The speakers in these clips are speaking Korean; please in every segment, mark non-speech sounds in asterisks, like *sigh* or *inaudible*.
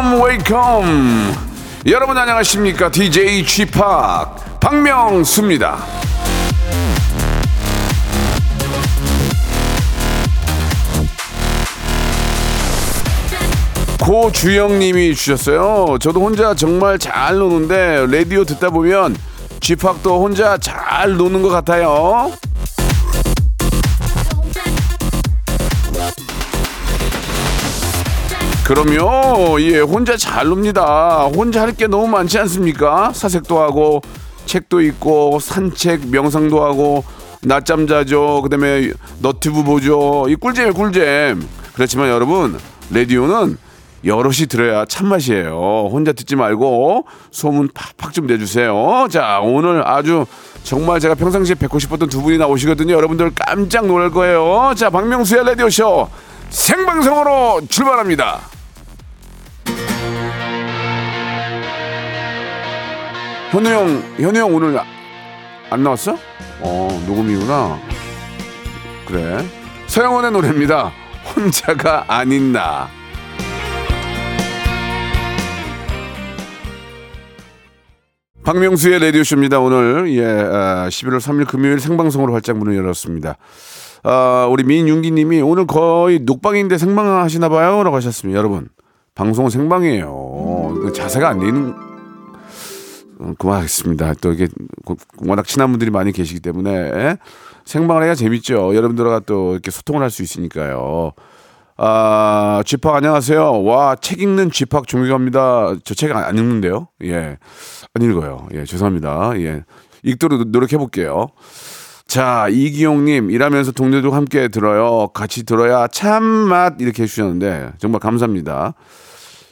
Welcome, welcome. 여러분 안녕하십니까? DJ Chip 박명수입니다. 고주영님이 주셨어요. 저도 혼자 정말 잘 노는데 라디오 듣다 보면 쥐팍도 혼자 잘 노는 것 같아요. 그럼요. 예, 혼자 잘 놉니다. 혼자 할 게 너무 많지 않습니까? 사색도 하고 책도 읽고 산책 명상도 하고 낮잠 자죠. 그다음에 너튜브 보죠. 이 꿀잼이 꿀잼. 그렇지만 여러분 라디오는 여럿이 들어야 참맛이에요. 혼자 듣지 말고 소문 팍팍 좀 내주세요. 자, 오늘 아주 정말 제가 평상시에 뵙고 싶었던 두 분이 나오시거든요. 여러분들 깜짝 놀랄 거예요. 자, 박명수의 라디오쇼 생방송으로 출발합니다. 현우 형, 현우 형 오늘 안 나왔어? 어, 녹음이구나. 그래. 서영원의 노래입니다. 혼자가 아닌 나. 박명수의 라디오쇼입니다. 오늘, 예, 아, 11월 3일 금요일 생방송으로 활짝 문을 열었습니다. 아, 우리 민윤기 님이 오늘 거의 녹방인데 생방 하시나 봐요? 라고 하셨습니다. 여러분, 방송은 생방이에요. 그 자세가 안 되는, 어, 그만하겠습니다. 또 이게 워낙 친한 분들이 많이 계시기 때문에 생방을 해야 재밌죠. 여러분들과 또 이렇게 소통을 할 수 있으니까요. 아, 쥐팍 안녕하세요. 와, 책 읽는 쥐팍 존경합니다. 저 책 안 읽는데요. 예. 안 읽어요. 예, 죄송합니다. 예. 읽도록 노력해 볼게요. 자, 이기용님, 일하면서 동료들과 함께 들어요. 같이 들어야 참맛 이렇게 해주셨는데, 정말 감사합니다.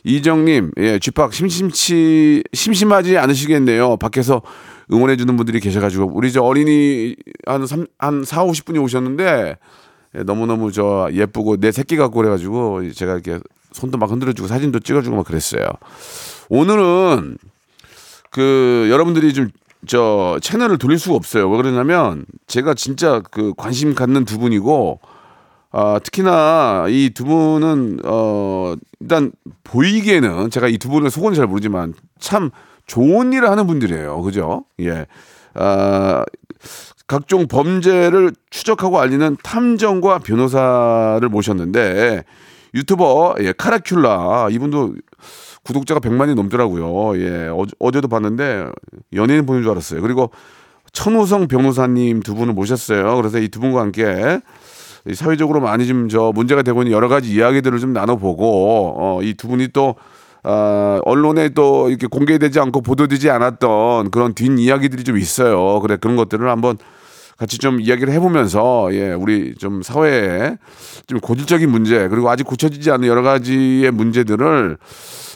이정님, 예, 쥐팍 심심치, 심심하지 않으시겠네요. 밖에서 응원해주는 분들이 계셔가지고, 우리 저 어린이 한 3, 한 4, 50분이 오셨는데, 예, 너무너무 저 예쁘고 내 새끼 같고 그래가지고 제가 이렇게 손도 막 흔들어주고 사진도 찍어주고 막 그랬어요. 오늘은 그 여러분들이 좀 저 채널을 돌릴 수가 없어요. 왜 그러냐면 제가 진짜 그 관심 갖는 두 분이고 아, 특히나 이 두 분은 어 일단 보이기에는 제가 이 두 분의 속은 잘 모르지만 참 좋은 일을 하는 분들이에요. 그죠? 예. 아, 각종 범죄를 추적하고 알리는 탐정과 변호사를 모셨는데 유튜버 예, 카라큘라 이분도 구독자가 100만이 넘더라고요. 예. 어제, 도 봤는데 연예인 보는 줄 알았어요. 그리고 천호성 변호사님 두 분을 모셨어요. 그래서 이 두 분과 함께 사회적으로 많이 좀 저 문제가 되고 있는 여러 가지 이야기들을 좀 나눠보고 어, 이 두 분이 또 어, 언론에 또 이렇게 공개되지 않고 보도되지 않았던 그런 뒷 이야기들이 좀 있어요. 그래 그런 것들을 한번 같이 좀 이야기를 해보면서 예 우리 좀 사회에 좀 고질적인 문제 그리고 아직 고쳐지지 않은 여러 가지의 문제들을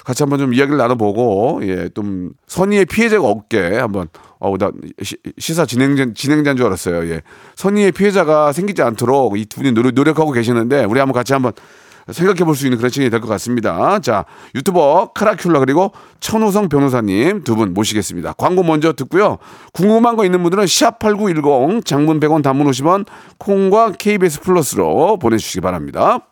같이 한번 좀 이야기를 나눠보고 예 좀 선의의 피해자가 없게 한번 어우 나 시, 사 진행자 진행자인 줄 알았어요 예 선의의 피해자가 생기지 않도록 이 두 분이 노력, 노력하고 계시는데 우리 한번 같이 한번 생각해 볼 수 있는 그런 시간이 될 것 같습니다. 자, 유튜버 카라큘라 그리고 천호성 변호사님 두 분 모시겠습니다. 광고 먼저 듣고요. 궁금한 거 있는 분들은 샵8910 장문 100원 단문 50원 콩과 KBS 플러스로 보내주시기 바랍니다.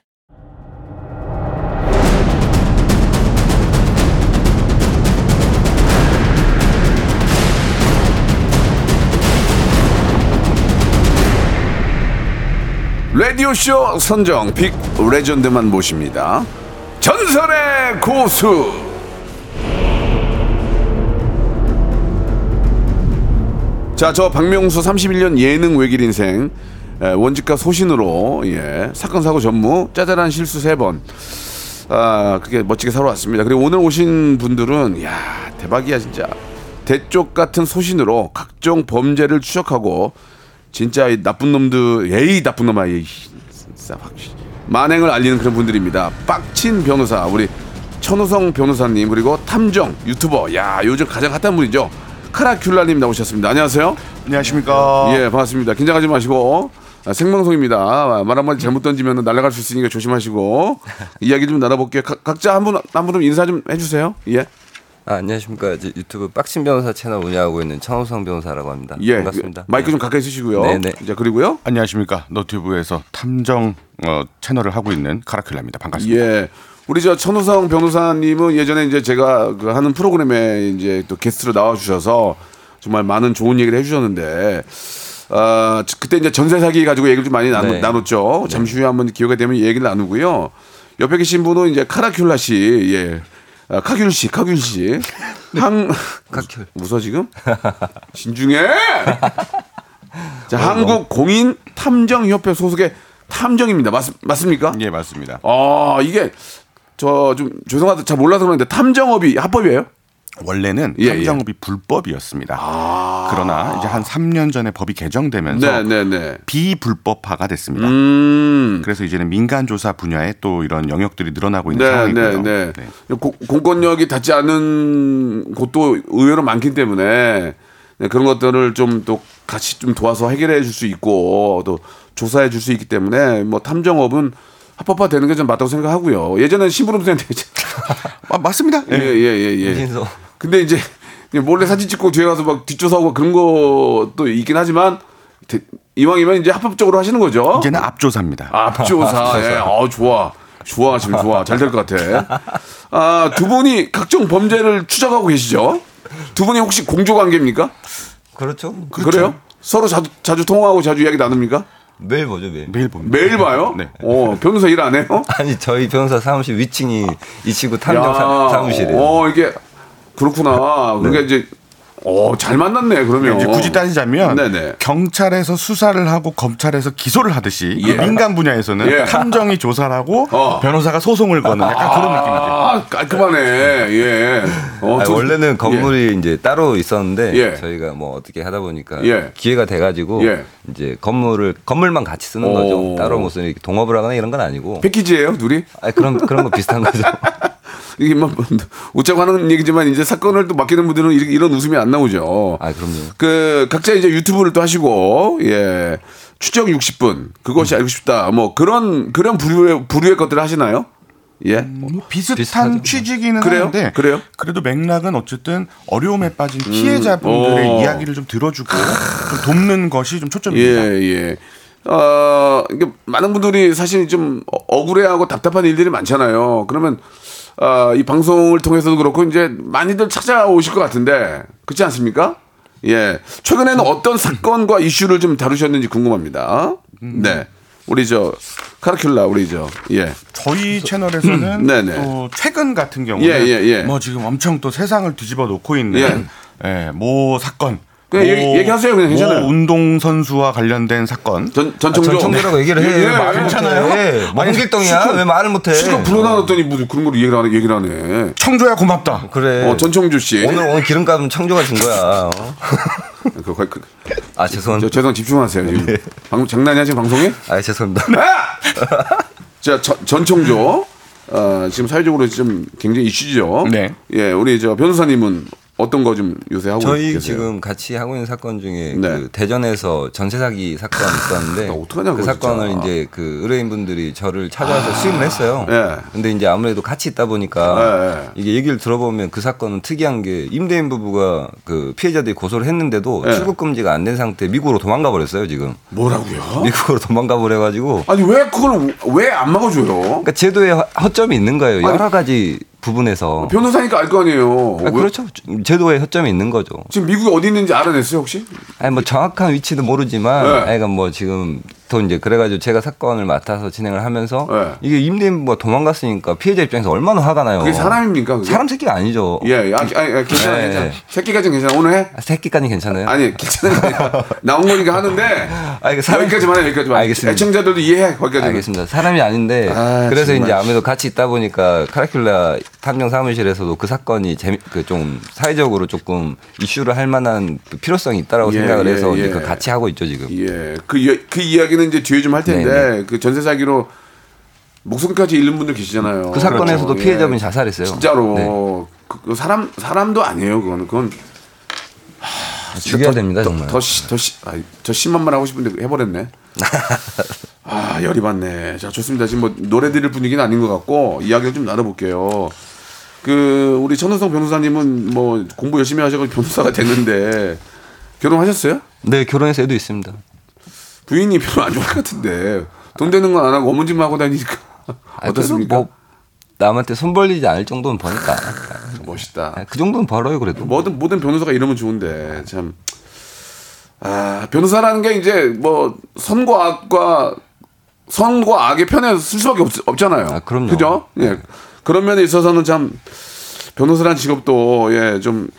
라디오쇼 선정 빅 레전드만 모십니다. 전설의 고수! 자, 저 박명수 31년 예능 외길 인생 에, 원직과 소신으로 예, 사건 사고 전무 짜잘한 실수 세 번. 아, 그게 멋지게 살아왔습니다. 그리고 오늘 오신 분들은 야, 대박이야 진짜. 대쪽 같은 소신으로 각종 범죄를 추적하고 진짜 이 나쁜 놈들 에이 나쁜 놈아 에이 진짜 확 만행을 알리는 그런 분들입니다. 빡친 변호사 우리 천우성 변호사님 그리고 탐정 유튜버 야 요즘 가장 핫한 분이죠. 카라큘라님 나오셨습니다. 안녕하세요. 안녕하십니까. 예, 반갑습니다. 긴장하지 마시고 아, 생방송입니다. 말 한마디 잘못 던지면 날아갈 수 있으니까 조심하시고 이야기 좀 나눠볼게요. 가- 각자 한 분 한분 인사 좀 해주세요. 예, 아, 안녕하십니까. 이제 유튜브 빡신 변호사 채널 운영하고 있는 천호성 변호사라고 합니다. 예. 반갑습니다. 마이크 좀 가까이 쓰시고요. 네네. 자 그리고요. 안녕하십니까. 너튜브에서 탐정 어, 채널을 하고 있는 카라클라입니다. 반갑습니다. 예. 우리 저 천우성 변호사님은 예전에 이제 제가 그 하는 프로그램에 이제 또 게스트로 나와 주셔서 정말 많은 좋은 얘기를 해주셨는데, 아 그때 이제 전세 사기 가지고 얘기를 좀 많이 나누, 네. 나눴죠. 잠시 후에 한번 기회가 되면 얘기를 나누고요. 옆에 계신 분은 이제 카라큘라 씨, 예. 아, 카귤 씨, 카귤 씨. *laughs* 항, 카귤. 웃어 지금? 진중해! *laughs* 자, 한국 공인 탐정 협회 소속의 탐정입니다. 맞, 맞습니까? 예, 맞습니다. 아 이게 저 좀 죄송하다 잘 몰라서 그러는데 탐정업이 합법이에요? 원래는 예, 아. 탐정업이 불법이었습니다. 그러나 이제 한 3년 전에 법이 개정되면서 네 네 네. 비불법화가 됐습니다. 음. 그래서 이제는 민간 조사 분야에 또 이런 영역들이 늘어나고 있는 네, 상황이고요. 네, 네. 네. 고- 공권력이 닿지 않은 곳도 의외로 많기 때문에 네, 그런 것들을 좀 또 같이 좀 도와서 해결해 줄 수 있고 또 조사해 줄 수 있기 때문에 뭐 탐정업은 합법화 되는 게 좀 맞다고 생각하고요. 예전에 심부름센터 *laughs* 아, 맞습니다. 예, 예, 예, 예. 신소. 근데 이제 몰래 사진 찍고 뒤에 가서 막 뒷조사하고 그런 것도 있긴 하지만 대- 이왕이면 이제 합법적으로 하시는 거죠. 이제는 앞조사입니다. 앞조사. *laughs* 예. 어, 좋아. 좋아, 지금 좋아. 잘 될 것 같아. 아, 두 분이 각종 범죄를 추적하고 계시죠? 두 분이 혹시 공조 관계입니까? 그렇죠. 그래요 서로 자주, 자주 통화하고 자주 이야기 나눕니까? 매일 보죠, 매일. 매일 봅니다. 매일 봐요? 네. 어, 변호사 일 안 해요? *laughs* 아니, 저희 변호사 사무실 위층이 이 친구 탐정 사, 사무실이에요. 어, 이게 그렇구나. 그러니까 이제 어, 잘 만났네. 그러면. 이제 굳이 따지자면 네네. 경찰에서 수사를 하고 검찰에서 기소를 하듯이 예. 민간 분야에서는 예. 탐정이 조사를 하고 *laughs* 어. 변호사가 소송을 거는 약간 그런 느낌이죠. 아, 깔끔하네. 예. 어, 아니, 두- 원래는 건물이 이제 따로 있었는데 예. 저희가 뭐 어떻게 하다 보니까 예. 기회가 돼 가지고 예. 이제 건물을 건물만 같이 쓰는 오. 거죠. 따로 무슨 동업을 하거나 이런 건 아니고. 예. 패키지예요, 둘이? 아니, 그런 그런 거 비슷한 거죠. *laughs* 이게 뭐 웃자고 하는 얘기지만 이제 사건을 또 맡기는 분들은 이런 웃음이 안 나오죠. 아, 그럼요. 그 각자 이제 유튜브를 또 하시고 예 추적 60분 그것이 알고 싶다 뭐 그런 그런 부류의 부류의 것들을 하시나요? 예. 뭐 비슷한 비슷하죠. 취지기는 그래요? 하는데 그래요? 래도 맥락은 어쨌든 어려움에 빠진 피해자분들의 오. 이야기를 좀 들어주고 좀 돕는 것이 좀 예, 초점입니다. 예. 어, 이게 많은 분들이 사실 좀 어- 억울해하고 답답한 일들이 많잖아요. 그러면 아, 이 방송을 통해서도 그렇고 이제 많이들 찾아오실 것 같은데 그렇지 않습니까? 예. 최근에는 어떤 사건과 이슈를 좀 다루셨는지 궁금합니다. 네. 우리 저 카라큘라 우리 저 예. 저희 채널에서는 네네. 또 최근 같은 경우는 예, 예, 예. 뭐 지금 엄청 또 세상을 뒤집어 놓고 있는 예, 모 사건 그냥 얘기- 얘기 하세요, 그냥 괜찮아요. 모 운동 선수와 관련된 사건 전 전청조 전청조라고 얘기를 해. 예, 왜 말을 예. 못해? 뭐 홍길동이야? 왜 말을 못해? 지금 불어나왔더니 무슨 그런 걸 얘기를 하네. 얘기를 하네. 청조야 고맙다. 그래. 어, 전청주 씨. 오늘 오늘 기름값은 청조가 준 거야. 어? *laughs* 그, 그, 그, 아 저, 죄송합니다. 죄송 집중하세요. 지금 네. 방금 장난이야 지금 방송에? 아 죄송합니다. *laughs* 자 전, 전청조 어, 지금 사회적으로 좀 굉장히 이슈죠. 네. 예, 우리 저 변호사님은 어떤 거 좀 요새 하고 저희 계세요? 지금 같이 하고 있는 사건 중에 네. 그 대전에서 전세 사기 사건이 있었는데 나 어떡하냐, 그 사건을 진짜. 이제 그 의뢰인분들이 저를 찾아와서 수임을 했어요. 예. 근데 이제 아무래도 같이 있다 보니까 예, 예. 이게 얘기를 들어보면 그 사건은 특이한 게 임대인 부부가 그 피해자들이 고소를 했는데도 예. 출국 금지가 안 된 상태 미국으로 도망가 버렸어요 지금. 뭐라고요? *laughs* 미국으로 도망가 버려가지고 아니 왜 그걸 왜 안 막아줘요? 그러니까 제도에 허- 허점이 있는 거예요. 여러 가지 부분에서. 변호사니까 알 거 아니에요. 아, 왜- 그렇죠. 제도에 허점이 있는 거죠. 지금 미국이 어디 있는지 알아냈어요 혹시? 아니 뭐 정확한 위치도 모르지만, 네. 그러니까 뭐 지금 또 이제 그래가지고 제가 사건을 맡아서 진행을 하면서 네. 이게 임대인부가 도망갔으니까 피해자 입장에서 얼마나 화가 나요. 그게 사람입니까? 그게? 사람 새끼가 아니죠. 예, 아, 아니, 아니, 괜찮아, 네. 괜찮아. 새끼까지는 괜찮아. 오늘 해? 아, 새끼까지 괜찮아요. 아니, 아니라 *laughs* 나온 거니까 하는데. 아니, 그 사람- 여기까지만 해, 여기까지만. 알겠습니다. 애청자들도 이해해, 거기까지. 알겠습니다. 사람이 아닌데 아, 그래서 정말. 이제 아무래도 같이 있다 보니까 카라큘라 탐정 사무실에서도 그 사건이 재미 그 좀 사회적으로 조금 이슈를 할 만한 그 필요성이 있다라고 예, 생각을 예, 해서 예. 이제 그 같이 하고 있죠 지금. 예. 그, 그 이야기는 이제 뒤에 좀 할 텐데 네, 그 전세 사기로 목숨까지 잃는 분들 계시잖아요. 그 사건에서도 그렇죠. 피해자분이 예. 자살했어요. 진짜로 네. 그, 그 사람 사람도 아니에요. 그거는 그건 죽여야 됩니다 정말. 더더더 심한 말 하고 싶은데 해버렸네. *laughs* 아 열이 받네. 자 좋습니다. 지금 뭐 노래 들을 분위기는 아닌 것 같고 이야기를 좀 나눠볼게요. 그 우리 천우성 변호사님은 뭐 공부 열심히 하셔서 변호사가 됐는데 결혼하셨어요? 네 결혼해서 애도 있습니다. 부인이 별로 안 좋을 것 같은데 돈 되는 건 안 하고 어머님만 하고 다니니까 아, 어떻습니까? 뭐 남한테 손 벌리지 않을 정도는 버니까. 멋있다. 그 정도는 벌어요 그래도. 모든 모든 변호사가 이러면 좋은데 참. 아 변호사라는 게 이제 뭐 선과 악과 선과 악의 편에 쓸 수밖에 없, 잖아요 아, 그럼요. 그죠? 예. 그런 면에 있어서는 참 변호사라는 직업도 예좀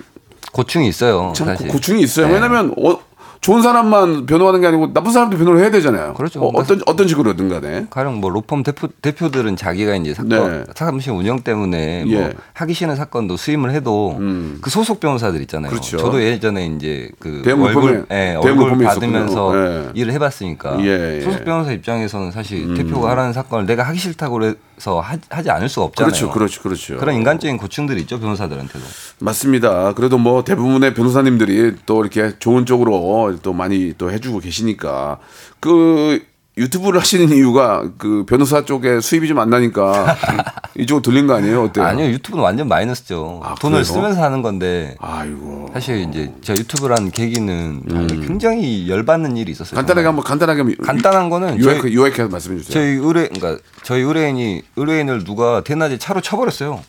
고충이 있어요. 참 사실. 고충이 있어요. 네. 왜냐면 어, 좋은 사람만 변호하는 게 아니고 나쁜 사람도 변호를 해야 되잖아요. 그렇죠. 어, 떤 어떤 식으로든 간에. 가령 뭐 로펌 대표 대표들은 자기가 이제 사건 네. 사무실 운영 때문에 예. 음. 뭐 하기 싫은 사건도 수임을 해도 그 소속 변호사들 있잖아요. 그렇죠. 저도 예전에 이제 그 월급 예, 월급 받으면서. 예. 일을 해 봤으니까 예, 예. 소속 변호사 입장에서는 사실 대표가 하라는 사건을 내가 하기 싫다고 해 서 하, 하지 않을 수가 없잖아요. 그렇죠, 그렇죠, 그렇죠. 그런 인간적인 고충들이 있죠 변호사들한테도. 맞습니다. 그래도 뭐 대부분의 변호사님들이 또 이렇게 좋은 쪽으로 또 많이 또 해주고 계시니까 그 유튜브를 하시는 이유가 그 변호사 쪽에 수입이 좀 안 나니까 *laughs* 이쪽으로 돌린 거 아니에요? 어때요? 아니요 유튜브는 완전 마이너스죠. 아, 돈을 그래요? 쓰면서 하는 건데 아이고. 사실 이제 제가 유튜브라는 계기는 굉장히 열받는 일이 있었어요. 음. 간단하게 정말. 한번 간단하게 한번 간단한 거는 요약 요약해서 말씀해 주세요. 저희 의뢰 그러니까 저희 의뢰인이 의뢰인을 누가 대낮에 차로 쳐버렸어요.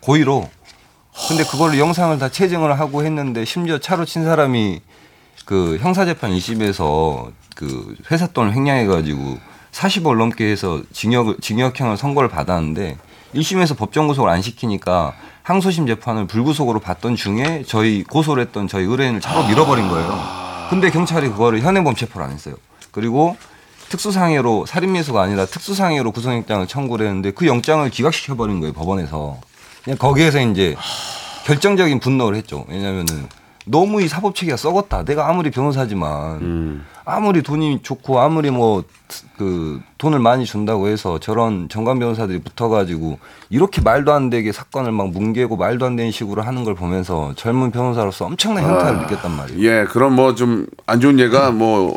고의로. 근데 그걸로 영상을 다 채증을 하고 했는데 심지어 차로 친 사람이 그 형사재판 1심에서 그 회사 돈을 횡령해가지고 40월 넘게 해서 징역 징역형을 선고를 받았는데 1심에서 법정 구속을 안 시키니까 항소심 재판을 불구속으로 받던 중에 저희 고소를 했던 저희 의뢰인을 차로 밀어버린 거예요. 근데 경찰이 그거를 현행범 체포를 안 했어요. 그리고 특수상해로 살인미수가 아니라 특수상해로 구속영장을 청구를 했는데 그 영장을 기각시켜버린 거예요 법원에서. 그냥 거기에서 이제 결정적인 분노를 했죠. 왜냐면은 너무 이 사법 체계가 썩었다. 내가 아무리 변호사지만 아무리 돈이 좋고 아무리 뭐 그 돈을 많이 준다고 해서 저런 전관 변호사들이 붙어가지고 이렇게 말도 안 되게 사건을 막 뭉개고 말도 안 되는 식으로 하는 걸 보면서 젊은 변호사로서 엄청난 현타를 느꼈단 말이에요. 예, 그런 뭐 좀 안 좋은 예가 뭐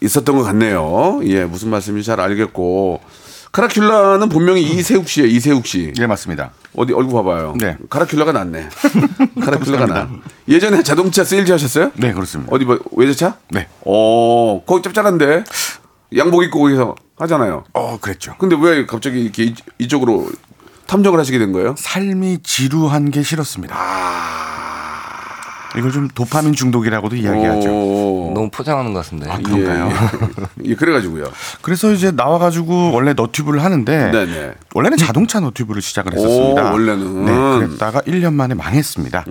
있었던 것 같네요. 예, 무슨 말씀인지 잘 알겠고. 카라큘라는 분명히 이세욱 씨예요. 이세욱 씨. 예, 맞습니다. 어디 얼굴 봐봐요. 네. 카라큘라가 낫네. *laughs* 카라큘라가 나. 예전에 자동차 세일즈 하셨어요? 네, 그렇습니다. 어디 뭐 외제차? 네. 어, 거기 짭짤한데 양복 입고 거기서 하잖아요. 어, 그랬죠. 근데 왜 갑자기 이렇게 이- 이쪽으로 탐정을 하시게 된 거예요? 삶이 지루한 게 싫었습니다. 이걸 좀 도파민 중독이라고도 이야기하죠. 오, 너무 포장하는 것 같습니다. 아, 그런가요? 예, 예, 그래가지고요. 그래서 이제 나와가지고 원래 너튜브를 하는데 네네. 원래는 자동차 너튜브를 시작을 했었습니다. 오, 원래는. 네, 그랬다가 1년 만에 망했습니다.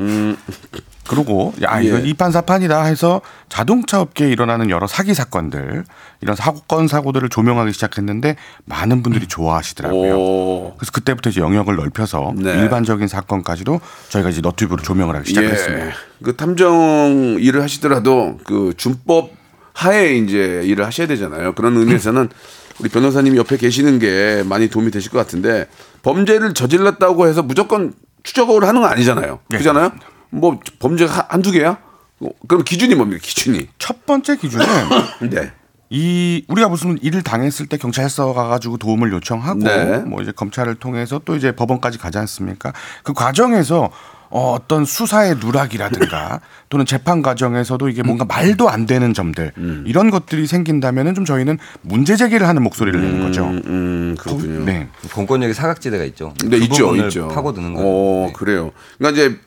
그러고 야 이거 예. 이판사판이다 해서 자동차 업계에 일어나는 여러 사기 사건들 이런 사건 사고들을 조명하기 시작했는데 많은 분들이 좋아하시더라고요. 오. 그래서 그때부터 이제 영역을 넓혀서 네. 일반적인 사건까지도 저희가 이제 너튜브로 조명을 하기 시작했습니다. 예. 그 탐정 일을 하시더라도 그 준법 하에 이제 일을 하셔야 되잖아요. 그런 의미에서는 *laughs* 우리 변호사님이 옆에 계시는 게 많이 도움이 되실 것 같은데 범죄를 저질렀다고 해서 무조건 추적을 하는 건 아니잖아요. 네, 그잖아요. 뭐 범죄가 한- 한두 개야? 어, 그럼 기준이 뭡니까? 기준이. 첫 번째 기준은 *coughs* 네. 이 우리가 무슨 일을 당했을 때 경찰서 가가지고 도움을 요청하고 네. 뭐 이제 검찰을 통해서 또 이제 법원까지 가지 않습니까? 그 과정에서 어, 어떤 수사의 누락이라든가 *coughs* 또는 재판 과정에서도 이게 뭔가 말도 안 되는 점들 음. 이런 것들이 생긴다면은 좀 저희는 문제 제기를 하는 목소리를 내는 거죠. 음, 그렇군요. 네. 공권력의 사각지대가 있죠. 네, 그 있죠, 부분을 있죠. 파고드는 거예요. 어, 네. 그래요. 그러니까 이제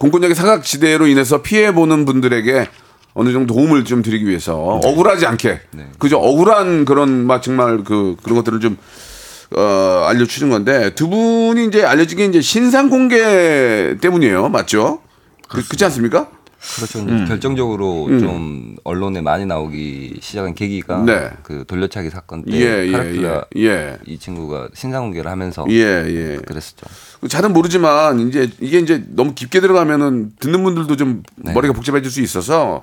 공권력의 사각지대로 인해서 피해 보는 분들에게 어느 정도 도움을 좀 드리기 위해서 억울하지 않게 네. 그죠 억울한 그런 막 정말 그 그런 것들을 좀 어, 알려주는 건데 두 분이 이제 알려진 게 이제 신상 공개 때문이에요, 맞죠? 그, 그렇지 않습니까? 그렇죠. 음. 결정적으로 좀 언론에 많이 나오기 시작한 계기가 네. 그 돌려차기 사건 때 예, 예, 카라필라 예. 예. 이 친구가 신상 공개를 하면서 예, 예. 그랬었죠. 잘은 모르지만 이제 이게 이제 너무 깊게 들어가면은 듣는 분들도 좀 네. 머리가 복잡해질 수 있어서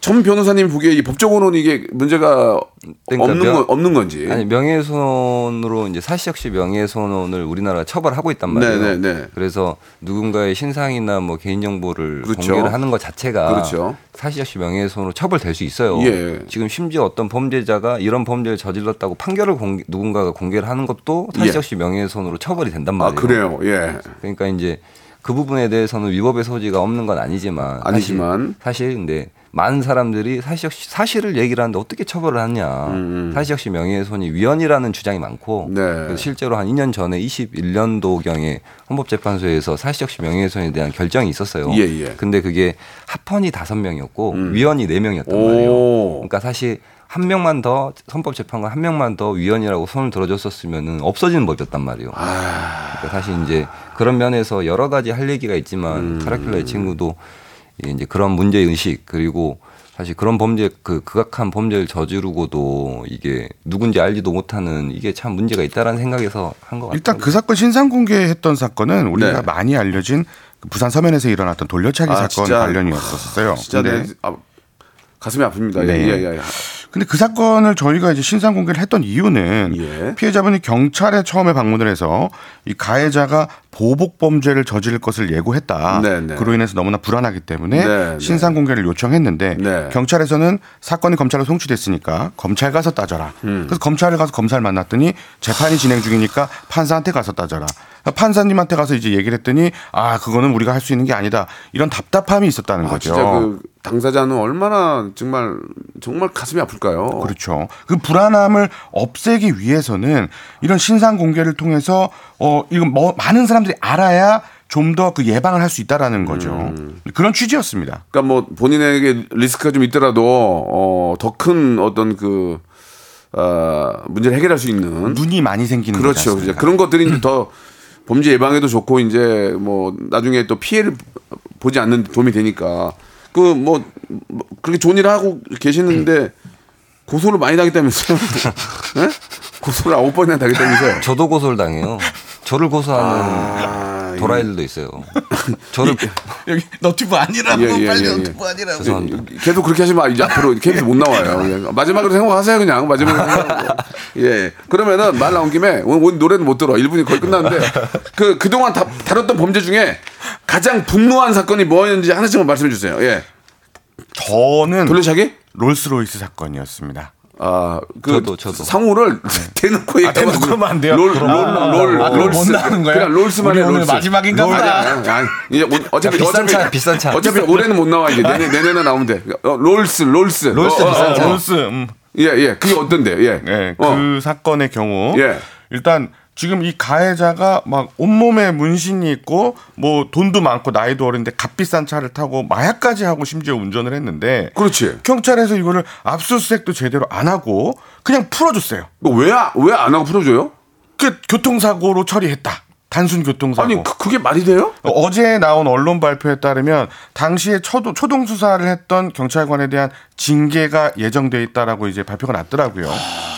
전 변호사님 보기에 이 법적으로는 이게 문제가 그러니까 없는 명- 건 없는 건지. 아니 명예훼손으로 이제 사실역시 명예훼손을 우리나라가 처벌하고 있단 말이에요. 네, 네, 네. 그래서 누군가의 신상이나 뭐 개인정보를 그렇죠. 공개를 하는 것 자체가 그렇죠. 사실역시 명예훼손으로 처벌될 수 있어요. 예. 지금 심지어 어떤 범죄자가 이런 범죄를 저질렀다고 판결을 공개, 누군가가 공개를 하는 것도 사실역시 명예훼손으로 처벌이 된단 아 말이에요. 그래요. 예. 그러니까 이제 그 부분에 대해서는 위법의 소지가 없는 건 아니지만 아니지만. 사실, 사실 근데 많은 사람들이 사실 역시 사실을 얘기를 하는데 어떻게 처벌을 하냐 사실 역시 명예훼손이 위헌이라는 주장이 많고 음, 네. 실제로 한 2년 전에 21년도 경에 헌법재판소에서 사실 역시 명예훼손에 대한 결정이 있었어요. 예, 예. 근데 그게 합헌이 다섯 명이었고 위헌이 네 명이었단 오. 말이에요. 그러니까 사실 한 명만 더 헌법재판관 한 명만 더 위헌이라고 손을 들어줬었으면은 없어지는 법이었단 말이에요. 그러니까 사실 이제 그런 면에서 여러 가지 할 얘기가 있지만 음. 카라킬라의 친구도 이제 그런 문제 의식 그리고 사실 그런 범죄 그 극악한 범죄를 저지르고도 이게 누군지 알지도 못하는 이게 참 문제가 있다라는 생각에서 한 것 같아요. 일단 그 사건 신상 공개했던 사건은 우리가 네. 많이 알려진 그 부산 서면에서 일어났던 돌려차기 아, 사건 진짜. 관련이었었어요. 진짜 근데, 내 아, 가슴이 아픕니다. 네. 예, 예, 예. 근데 그 사건을 저희가 이제 신상 공개를 했던 이유는 예. 피해자분이 경찰에 처음에 방문을 해서 이 가해자가 보복 범죄를 저지를 것을 예고했다. 네, 네. 그로 인해서 너무나 불안하기 때문에 네, 네. 신상 공개를 요청했는데 네. 경찰에서는 사건이 검찰로 송치됐으니까 검찰 가서 따져라. 음. 그래서 검찰을 가서 검사를 만났더니 재판이 진행 중이니까 판사한테 가서 따져라. 판사님한테 가서 이제 얘기를 했더니 아 그거는 우리가 할 수 있는 게 아니다. 이런 답답함이 있었다는 아, 거죠. 그 당사자는 얼마나 정말 정말 가슴이 아플까요? 그렇죠. 그 불안함을 없애기 위해서는 이런 신상 공개를 통해서 어 이건 뭐 많은 사람 들이 알아야 좀 더 그 예방을 할 수 있다라는 거죠. 음. 그런 취지였습니다. 그러니까 뭐 본인에게 리스크가 좀 있더라도 어, 더 큰 어떤 그 어, 문제를 해결할 수 있는 눈이 많이 생기는 그렇죠. 거지? 그런 것들이 이제 더 범죄 예방에도 좋고 이제 뭐 나중에 또 피해를 보지 않는 데 도움이 되니까 그 뭐 그렇게 좋은 일을 하고 계시는데 고소를 많이 당했다면서요? *laughs* 예? 고소를 아홉 번이나 당했다면서요? 저도 고소를 당해요. 저를 고소하는 아, 도라이들도 있어요. 저를 *laughs* 여기 너튜브 아니라고 예, 예, 빨리 예, 예. 너튜브 아니라고. 죄송합니다. 계속 그렇게 하시면 이제 앞으로 KBS 못 나와요. *laughs* 예. 마지막으로 생각하세요 그냥 마지막으로. *laughs* 예. 그러면은 말 나온 김에 오늘, 오늘 노래는 못 들어. 1분이 거의 끝났는데 그 그동안 다, 다뤘던 범죄 중에 가장 분노한 사건이 뭐였는지 하나씩만 말씀해 주세요. 예. 저는 돌려차기? 롤스로이스 사건이었습니다. 아, 그 저도, 저도. 상호를 *laughs* 대놓고 얘기하면 대놓고 하면 안 돼요? 롤, 롤, 아, 롤, 아, 롤스. 못 나가는 거예요? 그냥 롤스만 해, 롤스. 마지막인가 롤, 보다. 아니, 아니, 아니. 이제 오- 어차피, 야, 비싼 어차피, 차, 비싼 차. 어차피 올해는 못 나와, 이제. 내년, 내년에 나오면 돼. 어, 롤스, 롤스. 롤스 어, 어, 비싼 어, 차. 어. 롤스. 음. 예, 예. 그게 어떤데? 예. 네, 어. 그 사건의 경우 예. 일단 지금 이 가해자가 막 온몸에 문신이 있고 뭐 돈도 많고 나이도 어린데 값비싼 차를 타고 마약까지 하고 심지어 운전을 했는데 그렇지. 경찰에서 이거를 압수수색도 제대로 안 하고 그냥 풀어줬어요. 왜, 왜 안 하고 풀어줘요? 그 교통사고로 처리했다. 단순 교통사고. 아니, 그, 그게 말이 돼요? 어제 나온 언론 발표에 따르면 당시에 초동, 초동 수사를 했던 경찰관에 대한 징계가 예정돼 있다라고 이제 발표가 났더라고요.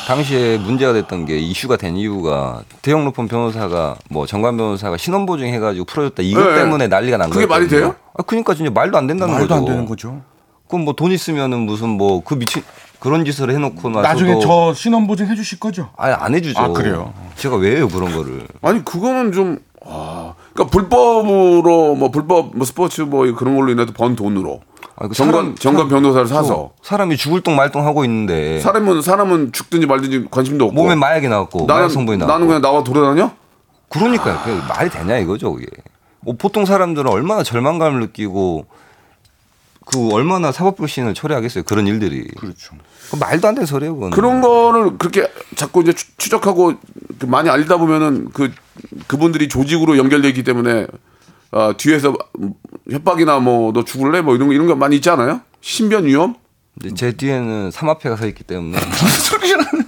당시에 문제가 됐던 게 이슈가 된 이유가 대형 로펌 변호사가 뭐 정관 변호사가 신원 보증 해가지고 풀어줬다 이것 네. 때문에 난리가 난 그게 거예요. 말이 돼요? 아 그러니까 진짜 말도 안 된다는 말도 거죠. 안 되는 거죠. 그럼 뭐 돈 있으면은 무슨 뭐 그 미친 그런 짓을 해놓고 나서도 나중에 저 신원 보증 해주실 거죠? 아예 안 해주죠. 아, 그래요? 제가 왜 해요 그런 거를? 아니, 그거는 좀, 아. 그러니까 불법으로, 뭐, 불법, 뭐, 스포츠 뭐, 그런 걸로 인해서 번 돈으로. 아, 그 정관, 사람- 정관 변호사를 사서. 사람이 죽을 똥 말똥 하고 있는데 사람은, 사람은 죽든지 말든지 관심도 없고. 몸에 마약이 나왔고 마약 성분이 나는, 나왔고 나는 그냥 나와 돌아다녀? 그러니까요. 그게 말이 되냐 이거죠, 그게. 뭐 보통 사람들은 얼마나 절망감을 느끼고 그 얼마나 사법 불신을 초래하겠어요. 그런 일들이. 그렇죠. 그 말도 안 되는 소리예요, 그건. 그런 거를 그렇게 자꾸 이제 추- 추적하고 그 많이 알다 보면은 그 그분들이 조직으로 연결돼 있기 때문에 어, 뒤에서 협박이나 뭐 너 죽을래 뭐 이런 거 이런 거 많이 있지 않아요? 신변 위험? 제 뒤에는 삼합회가 서 있기 때문에 *laughs* 아니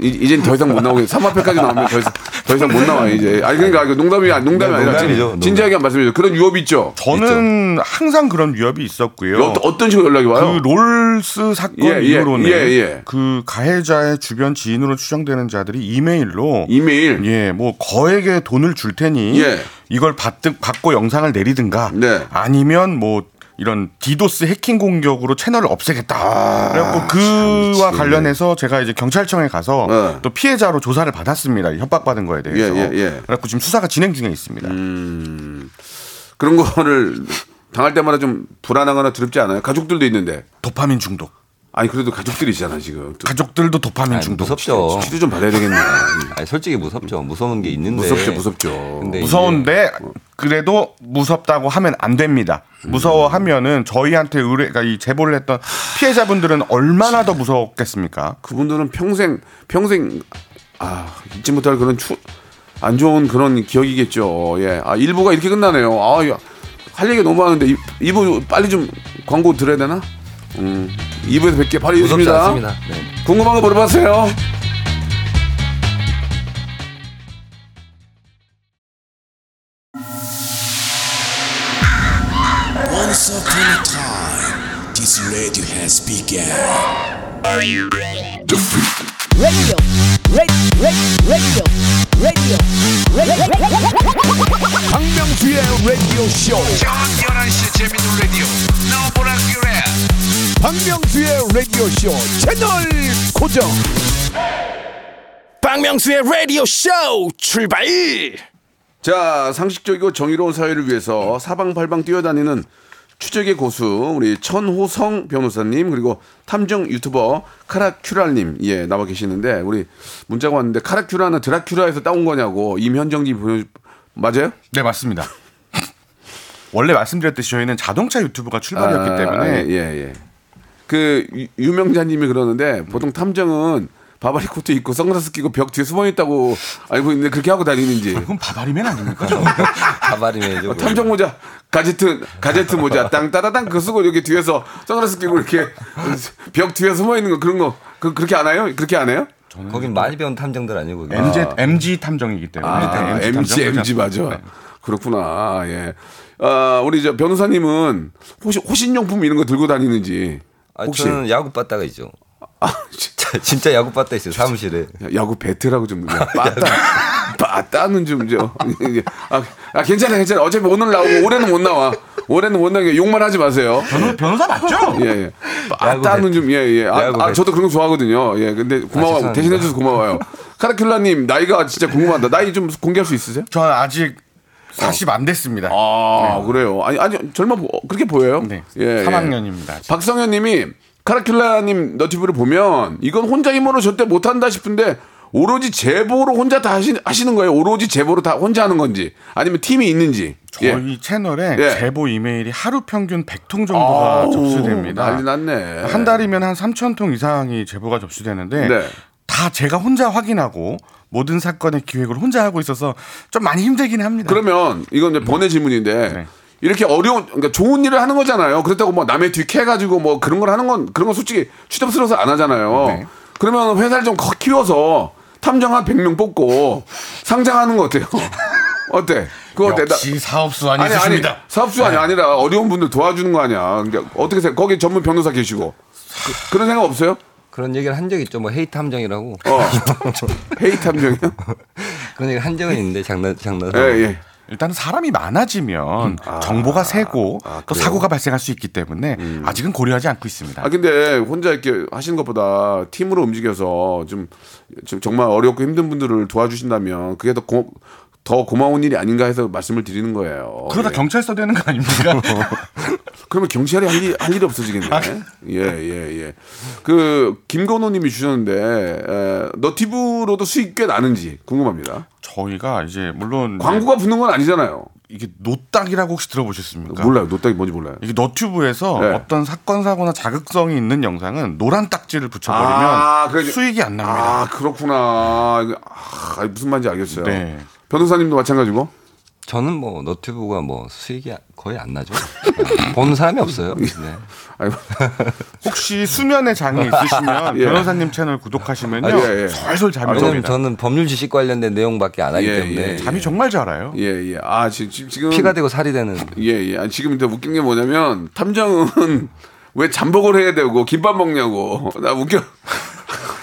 이- 이젠 더 이상 못 나오게 3화패까지 나오면 더 이상 더 이상 못 나와요 이제. 아니 그러니까 이거 농담이 아니 농담이 네, 아니라 농담이죠, 진- 진지하게 한 말씀이죠. 그런 위협이 있죠. 저는 항상 그런 위협이 있었고요. 어떤, 어떤 식으로 연락이 와요? 그 롤스 사건 예, 예, 이후로는 예, 예. 그 가해자의 주변 지인으로 추정되는 자들이 이메일로 이메일. 예, 뭐 거액의 돈을 줄 테니 예. 이걸 받든 받고 영상을 내리든가 네. 아니면 뭐 이런 디도스 해킹 공격으로 채널을 없애겠다. 아, 그래갖고 그와 관련해서 제가 이제 경찰청에 가서 네. 또 피해자로 조사를 받았습니다. 협박받은 거에 대해서. 예, 예, 예. 그래갖고 지금 수사가 진행 중에 있습니다. 그런 거를 당할 때마다 좀 불안하거나 두렵지 않아요? 가족들도 있는데. 도파민 중독. 아니 그래도 가족들이잖아 지금. 또 가족들도 도파민 아니, 중독. 무섭죠. 치료 좀 받아야 되겠네. *laughs* 아니, 솔직히 무섭죠. 무서운 게 있는데. 무섭죠, 무섭죠. 근데 무서운데 그래도 무섭다고 하면 안 됩니다. 무서워하면은 저희한테 의뢰, 그러니까 이 제보를 했던 피해자분들은 얼마나 더 무섭겠습니까? 그분들은 평생 평생 아 잊지 못할 그런 추 안 좋은 그런 기억이겠죠. 예. 아 일부가 이렇게 끝나네요. 아, 야, 할 얘기가 너무 많은데 이- 이부 빨리 좀 광고 들어야 되나? 음. 2부에서 뵐게 바로 무섭지 이어집니다. 않습니다. 네. 궁금한 거 물어봤어요. Once upon a time, this radio has begun. Radio, radio, radio, radio, radio. 박명수의 라디오 쇼. 저녁 11시 재밌는 라디오. 너보라 그래. 박명수의 라디오 쇼 채널 고정. 박명수의 라디오 쇼 출발 자, 상식적이고 정의로운 사회를 위해서 사방팔방 뛰어다니는 추적의 고수 우리 천호성 변호사님 그리고 탐정 유튜버 카라큐라님 예 나와 계시는데 우리 문자가 왔는데 카라큐라는 드라큐라에서 따온 거냐고 임현정님 보내 맞아요? 네 맞습니다. 원래 말씀드렸듯이 저희는 자동차 유튜브가 출발이었기 아, 때문에 예 예. 그 유- 유명자님이 그러는데 보통 탐정은 바바리 코트 입고 선글라스 끼고 벽 뒤에 숨어 있다고 알고 있는데 그렇게 하고 다니는지 그건 바바리맨 아닙니까? *laughs* 가발이면 탐정 모자 가제트 가제트 모자 땅 따다당 그거 쓰고 여기 뒤에서 선글라스 끼고 이렇게 벽 뒤에 숨어 있는 거 그런 거 그, 그렇게 안 해요? 그렇게 안 해요? 거긴 많이 배운 탐정들 아니고. 거기. MZ MG 탐정이기 때문에 아, 네, MG 탐정. MG 맞아. 네. 그렇구나. 예. 아, 우리 저 변호사님은 호신, 호신용품 이런 거 들고 다니는지 아, 혹시 저는 야구 빠따가 있죠. 아, 진짜, *laughs* 진짜 야구 빠따 있어요 사무실에. 야구 배트라고 좀 빠따 *laughs* 빠따는 좀저 아, 아 괜찮아 괜찮아 어차피 오늘 나오고 올해는 못 나와 올해는 못 나게 욕만 하지 마세요 변호, 변호사 맞죠? 예, 예. 빠따는 좀, 예, 예. 아, 아. 저도 그런 거 좋아하거든요. 예, 근데 고마워. 죄송합니다. 대신해줘서 고마워요. 카라큘라님, 나이가 진짜 궁금하다. 나이 좀 공개할 수 있으세요? 저는 아직 40안 됐습니다. 아, 그래요. 아니, 아니, 젊어, 보, 그렇게 보여요? 네. 예, 3학년입니다. 아직. 박성현 님이 카라큘라님 너튜브를 보면 이건 혼자 힘으로 절대 못한다 싶은데 오로지 제보로 혼자 다 하시, 하시는 거예요? 오로지 제보로 다 혼자 하는 건지 아니면 팀이 있는지? 예. 저희 채널에 예. 제보 이메일이 하루 평균 100통 정도가 아우, 접수됩니다. 난리 났네. 한 달이면 한 3천 통 이상이 제보가 접수되는데 네. 다 제가 혼자 확인하고 모든 사건의 기획을 혼자 하고 있어서 좀 많이 힘들긴 합니다. 그러면 이건 이제 번외 질문인데 네. 이렇게 어려운 그러니까 좋은 일을 하는 거잖아요. 그렇다고 뭐 남의 뒤 캐가지고 뭐 그런 걸 하는 건 그런 건 솔직히 추접스러워서 안 하잖아요. 네. 그러면 회사를 좀 커- 키워서 탐정 한 100명 뽑고 상장하는 거 어때요? *laughs* 어때? 그거 어때? 나- 역시 사업수 아니 아니 있으십니다. 사업수가 아니 아니라 어려운 분들 도와주는 거 아니야. 그러니까 어떻게 생각? 거기 전문 변호사 계시고 그, 런 생각 없어요? 그런 얘기를 한 적 있죠. 뭐 헤이 탐정이라고. 어 *laughs* 헤이 탐정이요? *laughs* 그런 얘기 한 적은 있는데 장난 장난. 예 예. 일단 사람이 많아지면 정보가 새고 또 음. 그래요? 사고가 발생할 수 있기 때문에 아직은 고려하지 않고 있습니다. 아 근데 혼자 이렇게 하시는 것보다 팀으로 움직여서 좀, 좀 정말 어렵고 힘든 분들을 도와주신다면 그게 더, 고, 더 고마운 일이 아닌가 해서 말씀을 드리는 거예요. 그러다 예. 경찰서 되는 거 아닙니까? *laughs* 그러면 경찰이 할, 일, 할 일이 없어지겠네. 예, 예, 예. 그, 김건호 님이 주셨는데, 에, 너티브로도 수익 꽤 나는지 궁금합니다. 저희가 이제 물론 광고가 붙는 건 아니잖아요. 이게 노딱이라고 혹시 들어보셨습니까? 몰라요. 노딱이 뭔지 몰라요. 이게 너튜브에서 네. 어떤 사건 사고나 자극성이 있는 영상은 노란 딱지를 붙여버리면 아, 그래. 수익이 안 납니다. 아, 그렇구나. 아, 무슨 말인지 알겠어요. 네. 변호사님도 마찬가지고? 저는 뭐 너튜브가 뭐 수익이 거의 안 나죠. *laughs* 아, 보는 사람이 없어요. 네. *laughs* 아이고. 혹시 수면에 장애 있으시면 *laughs* 예. 변호사님 채널 구독하시면요 아, 예, 예. 솔솔 잠이 왜냐면 옵니다. 저는 법률 지식 관련된 내용밖에 안 하기 예, 때문에 예, 잠이 정말 잘 와요. 예, 예. 아, 지- 지- 지금 피가 되고 살이 되는 예, 예. 아니, 지금 근데 웃긴 게 뭐냐면 탐정은 왜 잠복을 해야 되고 김밥 먹냐고. 나 웃겨.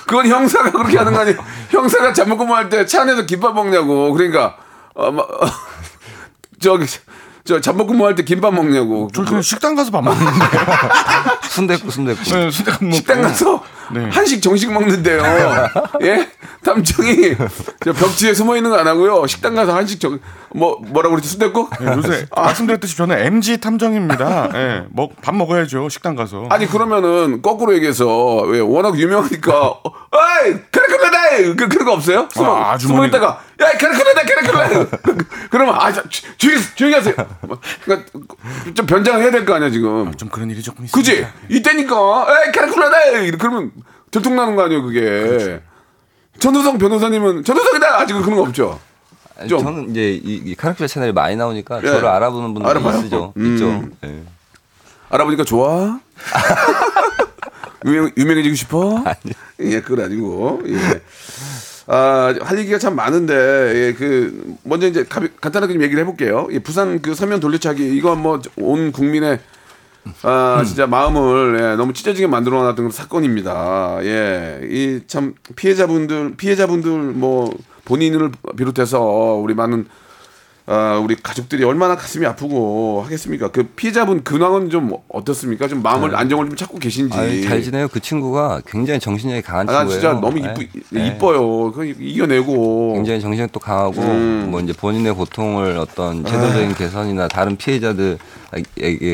그건 형사가 그렇게 하는 거 아니에요. 형사가 잠복 근무할 때 차 안에서 김밥 먹냐고. 그러니까 어, 마, 어, *laughs* 저기 저 잠복 근무할 때 김밥 먹냐고. 저 그냥 식당 가서 밥 먹는데 *laughs* 순대국 순대국. 네, 식당 먹고. 식당 가서 네. 한식 정식 먹는데요. 예? 탐정이 저 벽지에 숨어 있는 거 안 하고요. 식당 가서 한식 정, 뭐, 뭐라고 그랬지? 순댓국? 네, 요새 말씀드렸듯이 저는 MG 탐정입니다. 예, 먹, 밥 먹어야죠 식당 가서. 아니 그러면은 거꾸로 얘기해서 왜 워낙 유명하니까 어, 어이 카라클라다 그 그런 거 없어요? 숨어 아, 아주머니. 숨어 있다가 야 카라클라다 카라클라 그러면 아 저, 조용히 조용히 하세요. 그러니까 좀 변장을 해야 될 거 아니야 지금. 좀 그런 일이 조금 있습니다. 그지 이때니까 에이 카라클라다 그러면 들통나는 거 아니에요 그게. 그렇죠. 전도성 변호사님은 전도성이다 아직은 그런 거 없죠. 아니, 좀. 저는 이제 이, 이 카라클라 채널이 많이 나오니까 예. 저를 알아보는 분들이 알아봐요? 있으죠. 음. 있죠. 예. 알아보니까 좋아? *laughs* 유명, 유명해지고 싶어? 예, 그건 아니고. 예. 아, 할 얘기가 참 많은데, 예, 그, 먼저 이제 가, 간단하게 좀 얘기를 해볼게요. 예, 부산 그 서면 돌려차기, 이거 뭐온 국민의 아, 진짜 마음을 예, 너무 찢어지게 만들어 놨던 사건입니다. 예, 이 참 피해자분들, 피해자분들 뭐 본인을 비롯해서 우리 많은 아, 우리 가족들이 얼마나 가슴이 아프고 하겠습니까? 그 피해자분 근황은 좀 어떻습니까? 좀 마음을 안정을 좀 찾고 계신지. 아유, 잘 지내요. 그 친구가 굉장히 정신력이 강한 아, 나 친구예요. 진짜 너무 예. 이쁘, 예. 이뻐요. 그 이겨내고. 굉장히 정신력도 강하고 음. 뭐 이제 본인의 고통을 어떤 제도적인 개선이나 다른 피해자들에게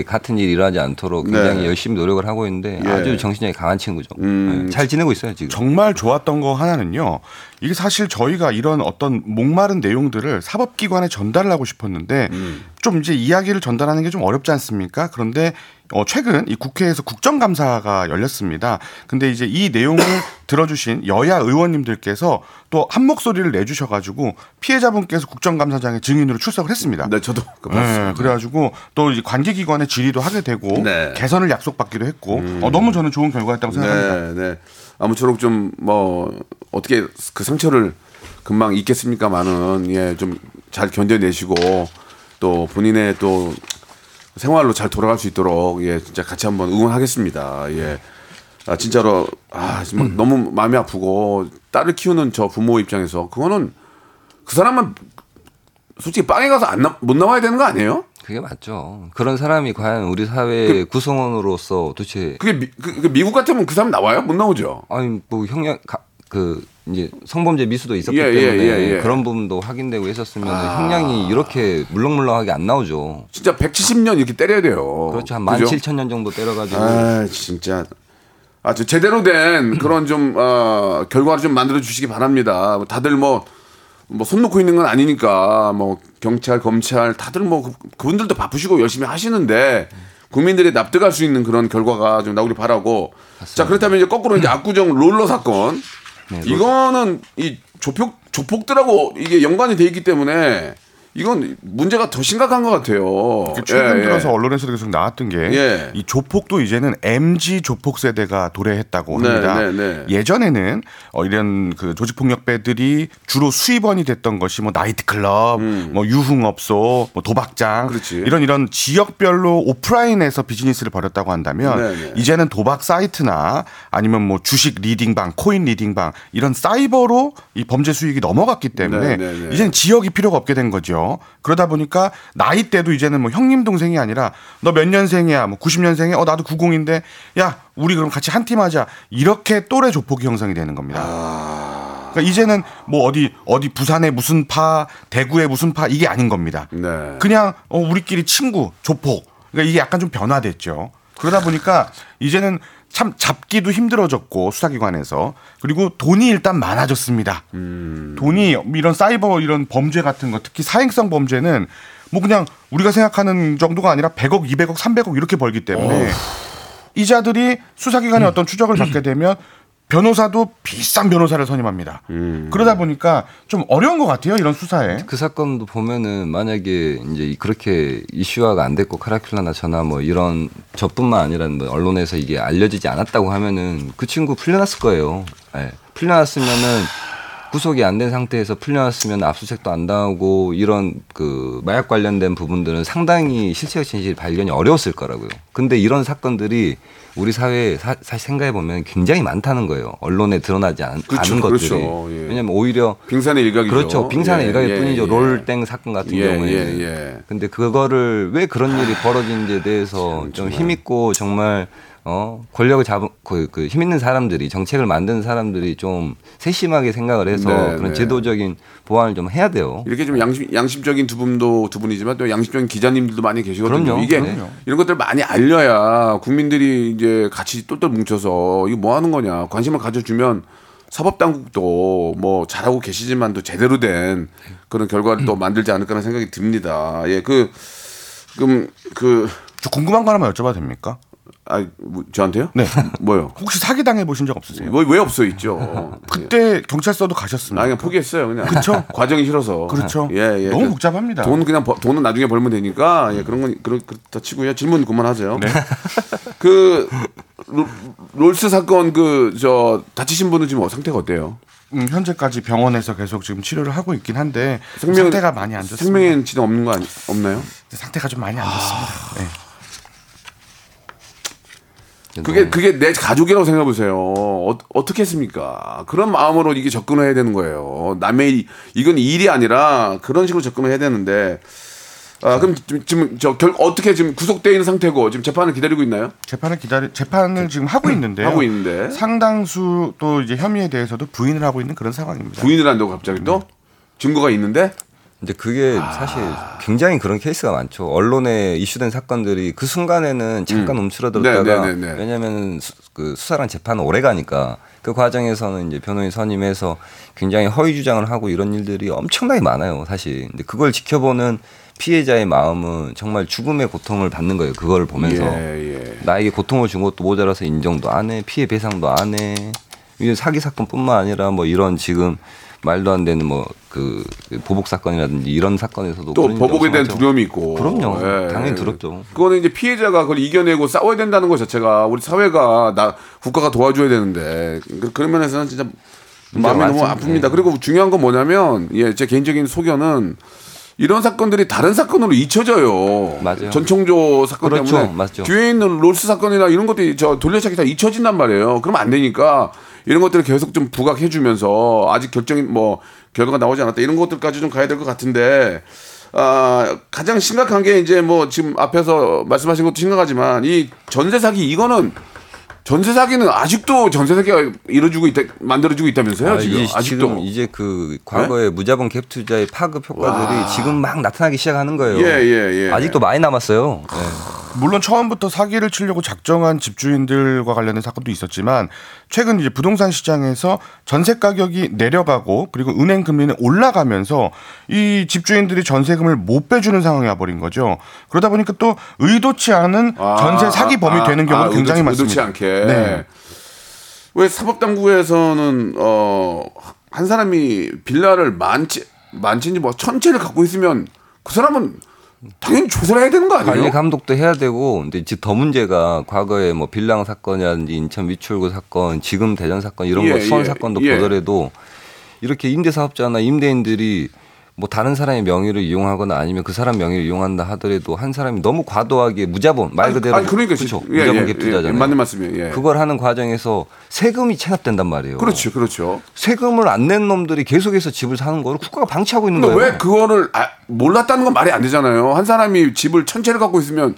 같은 일이 일어나지 않도록 굉장히 네. 열심히 노력을 하고 있는데 예. 아주 정신력이 강한 친구죠. 음. 예. 잘 지내고 있어요 지금. 정말 좋았던 거 하나는요. 이게 사실 저희가 이런 어떤 목마른 내용들을 사법기관에 전달을 하고 싶었는데 좀 이제 이야기를 전달하는 게 좀 어렵지 않습니까? 그런데 어, 최근 이 국회에서 국정감사가 열렸습니다. 근데 이제 이 내용을 *coughs* 들어주신 여야 의원님들께서 또 한 목소리를 내주셔가지고 피해자분께서 국정감사장에 증인으로 출석을 했습니다. 네, 저도 그 네, 봤습니다. 그래가지고 또 관계기관의 질의도 하게 되고 네. 음. 개선을 약속받기도 했고 어, 너무 저는 좋은 결과였다고 생각합니다. 네, 네. 아무쪼록 좀 뭐 어떻게 그 상처를 금방 잊겠습니까만은 예, 좀 잘 견뎌내시고 또 본인의 또 생활로 잘 돌아갈 수 있도록 예, 진짜 같이 한번 응원하겠습니다. 예. 아, 진짜로 아, 정말 너무 마음이 아프고 딸을 키우는 저 부모 입장에서 그거는 그 사람만 솔직히 빵에 가서 안못 나와야 되는 거 아니에요? 그게 맞죠. 그런 사람이 과연 우리 사회 구성원으로서 도대체 그게 미, 그, 그 미국 같으면 그 사람 나와요? 못 나오죠. 아니 뭐 형량 가- 그 이제 성범죄 미수도 있었기 예, 예, 때문에 예, 예. 그런 부분도 확인되고 있었으면 형량이 이렇게 물렁물렁하게 안 나오죠. 진짜 170년 이렇게 때려야 돼요. 그렇죠. 한 그죠? 17,000년 정도 때려가지고 아 진짜 아주 제대로 된 그런 좀 어, 결과를 좀 만들어 주시기 바랍니다. 다들 뭐 뭐 손 놓고 있는 건 아니니까 뭐 경찰 검찰 다들 뭐 그, 그분들도 바쁘시고 열심히 하시는데 국민들이 납득할 수 있는 그런 결과가 좀 나오길 바라고 자 그렇다면 이제 거꾸로 이제 압구정 롤스 사건 네, 이거는 이 조폭 조폭들하고 이게 연관이 돼 있기 때문에 이건 문제가 더 심각한 것 같아요. 최근 예, 예. 들어서 언론에서도 계속 나왔던 게 이 예. 조폭도 이제는 MZ 조폭 세대가 도래했다고 네, 합니다. 네, 네. 예전에는 어, 이런 그 조직 폭력배들이 주로 수입원이 됐던 것이 뭐 나이트클럽, 뭐 유흥업소, 뭐 도박장 음. 그렇지. 이런 이런 지역별로 오프라인에서 비즈니스를 벌였다고 한다면 네, 네. 이제는 도박 사이트나 아니면 뭐 주식 리딩방, 코인 리딩방 이런 사이버로 이 범죄 수익이 넘어갔기 때문에 네, 네, 네. 이제는 지역이 필요가 없게 된 거죠. 그러다 보니까 나이대도 이제는 뭐 형님 동생이 아니라 너 몇 년생이야, 뭐 90년생이야, 어 나도 90인데 야 우리 그럼 같이 한 팀 하자 이렇게 또래 조폭이 형성이 되는 겁니다. 그러니까 이제는 뭐 어디 어디 부산의 무슨 파, 대구의 무슨 파 이게 아닌 겁니다. 네. 그냥 어, 우리끼리 친구 조폭. 그러니까 이게 약간 좀 변화됐죠. 그러다 보니까 이제는 참 잡기도 힘들어졌고 수사기관에서. 그리고 돈이 일단 많아졌습니다. 돈이 이런 사이버 이런 범죄 같은 거 특히 사행성 범죄는 뭐 그냥 우리가 생각하는 정도가 아니라 100억, 200억, 300억 이렇게 벌기 때문에 이자들이 수사기관의 어떤 추적을 받게 되면 변호사도 비싼 변호사를 선임합니다. 음. 그러다 보니까 좀 어려운 것 같아요. 이런 수사에. 그 사건도 보면은 만약에 이제 그렇게 이슈화가 안 됐고 카라큘라나 저나 뭐 이런 저뿐만 아니라 뭐 언론에서 이게 알려지지 않았다고 하면은 그 친구 풀려났을 거예요. 예. 풀려났으면은 구속이 안 된 상태에서 풀려났으면 압수수색도 안 당하고 이런 그 마약 관련된 부분들은 상당히 실체적 진실 발견이 어려웠을 거라고요. 근데 이런 사건들이 우리 사회에 사, 사실 생각해 보면 굉장히 많다는 거예요. 언론에 드러나지 않, 그렇죠, 않은 것들이. 그렇죠. 예. 왜냐면 오히려 빙산의 일각이죠. 그렇죠. 빙산의 예, 일각일 예, 뿐이죠. 예. 롤땡 사건 같은 예, 경우에. 예, 예. 근데 그거를 왜 그런 일이 벌어지는지에 대해서 좀 힘 있고 정말 어 권력을 잡은 그, 그 힘 있는 사람들이 정책을 만드는 사람들이 좀 세심하게 생각을 해서 네, 그런 네. 제도적인 보완을 좀 해야 돼요. 이렇게 좀 양심, 양심적인 두 분도 두 분이지만 또 양심적인 기자님들도 많이 계시거든요. 그럼요. 이게 그럼요. 이런 것들 많이 알려야 국민들이 이제 같이 똘똘 뭉쳐서 이거 뭐 하는 거냐 관심을 가져주면 사법 당국도 뭐 잘하고 계시지만도 제대로 된 그런 결과를 또 만들지 않을까라는 생각이 듭니다. 예, 그 그럼 그저 궁금한 거 하나만 여쭤봐도 됩니까? 아, 뭐, 저한테요? 네. 뭐요? *laughs* 혹시 사기 당해 보신 적 없으세요? 뭐 왜 없어 있죠. 그때 경찰서도 가셨습니다. 아 그냥 포기했어요 그냥. 그쵸? *laughs* 과정이 싫어서. 그렇죠. 예, 예. 너무 그 복잡합니다. 돈 그냥 벌- 돈은 나중에 벌면 되니까 예, 그런 건 그렇, 그렇다 치고요. 질문 그만하세요. 네. *laughs* 그 롤- 롤스 사건 그 저 다치신 분은 지금 상태가 어때요? 음, 현재까지 병원에서 계속 지금 치료를 하고 있긴 한데 생명- 상태가 많이 안 좋습니다. 생명엔 지장 없는 거 아니, 없나요? 상태가 좀 많이 안 좋습니다. 네. 그게 그게 내 가족이라고 생각해 보세요. 어, 어떻게 했습니까? 그런 마음으로 이게 접근을 해야 되는 거예요. 남의 일- 이건 일이 아니라 그런 식으로 접근을 해야 되는데. 아, 그럼 지금, 지금 저 결, 어떻게 지금 구속돼 있는 상태고 지금 재판을 기다리고 있나요? 재판을 기다리 재판을 지금 하고 있는데요. 하고 있는데. 상당수 또 이제 혐의에 대해서도 부인을 하고 있는 그런 상황입니다. 부인을 한다고 갑자기 또 증거가 있는데 근데 그게 사실 굉장히 그런 케이스가 많죠. 언론에 이슈된 사건들이 그 순간에는 잠깐 움츠러들었다가 네, 네, 네, 네. 왜냐하면 수, 그 수사랑 재판은 오래 가니까 그 과정에서는 이제 변호인 선임해서 굉장히 허위 주장을 하고 이런 일들이 엄청나게 많아요, 사실. 근데 그걸 지켜보는 피해자의 마음은 정말 죽음의 고통을 받는 거예요. 그걸 보면서 예, 예. 나에게 고통을 준 것도 모자라서 인정도 안 해, 피해 배상도 안 해. 이게 사기 사건뿐만 아니라 뭐 이런 지금 말도 안 되는 뭐 그 보복 사건이라든지 이런 사건에서도 또 보복에 대한 두려움이 있고. 그럼요. 예. 당연히 두렵죠. 그거는 이제 피해자가 그걸 이겨내고 싸워야 된다는 것 자체가 우리 사회가 나 국가가 도와줘야 되는데 그- 그런 면에서는 진짜 마음이 너무. 아픕니다. 예. 그리고 중요한 건 뭐냐면 예, 제 개인적인 소견은 이런 사건들이 다른 사건으로 잊혀져요. 맞아요. 전청조 사건 그렇죠. 때문에 맞죠. 뒤에 있는 롤스 사건이나 이런 것들이 저 돌려차기 다 잊혀진단 말이에요. 그러면 안 되니까 이런 것들을 계속 좀 부각해주면서 아직 결정이 뭐 결과가 나오지 않았다 이런 것들까지 좀 가야 될 것 같은데 아 가장 심각한 게 이제 뭐 지금 앞에서 말씀하신 것도 심각하지만 이 전세 사기 이거는 전세 사기는 아직도 전세 사기가 이루어지고 있다 만들어지고 있다면서요 아, 지금 이제 아직도 네? 지금 이제 그 과거의 무자본 갭 투자의 파급 효과들이 지금 막 나타나기 시작하는 거예요. 예, 예, 예. 아직도 많이 남았어요. 예. 물론 처음부터 사기를 치려고 작정한 집주인들과 관련된 사건도 있었지만 최근 이제 부동산 시장에서 전세 가격이 내려가고 그리고 은행 금리는 올라가면서 이 집주인들이 전세금을 못 빼주는 상황이 와버린 거죠. 그러다 보니까 또 의도치 않은 아, 전세 사기 범이 아, 되는 경우도 아, 굉장히 의도치, 많습니다. 의도치 않게. 네. 왜 사법당국에서는 어 한 사람이 빌라를 만치 만치인지 뭐 천채를 갖고 있으면 그 사람은 당연히 조사를 해야 되는 거 아니에요? 관리 감독도 해야 되고 근데 이제 더 문제가 과거에 뭐 빌랑 사건이라든지 인천 위출구 사건, 지금 대전 사건 이런 예, 거 수원 예, 사건도 예. 보더라도 이렇게 임대 사업자나 임대인들이 뭐 다른 사람의 명의를 이용하거나 아니면 그 사람 명의를 이용한다 하더라도 한 사람이 너무 과도하게 무자본 말 아니, 그대로 아니, 그러니까 그렇죠. 예, 무자본 예, 갭 투자잖아요. 예, 맞는 말씀이에요. 예. 그걸 하는 과정에서 세금이 체납된단 말이에요. 그렇죠, 그렇죠. 세금을 안 낸 놈들이 계속해서 집을 사는 거를 국가가 방치하고 있는 거예요. 왜 그거를 아, 몰랐다는 건 말이 안 되잖아요. 한 사람이 집을 천채를 갖고 있으면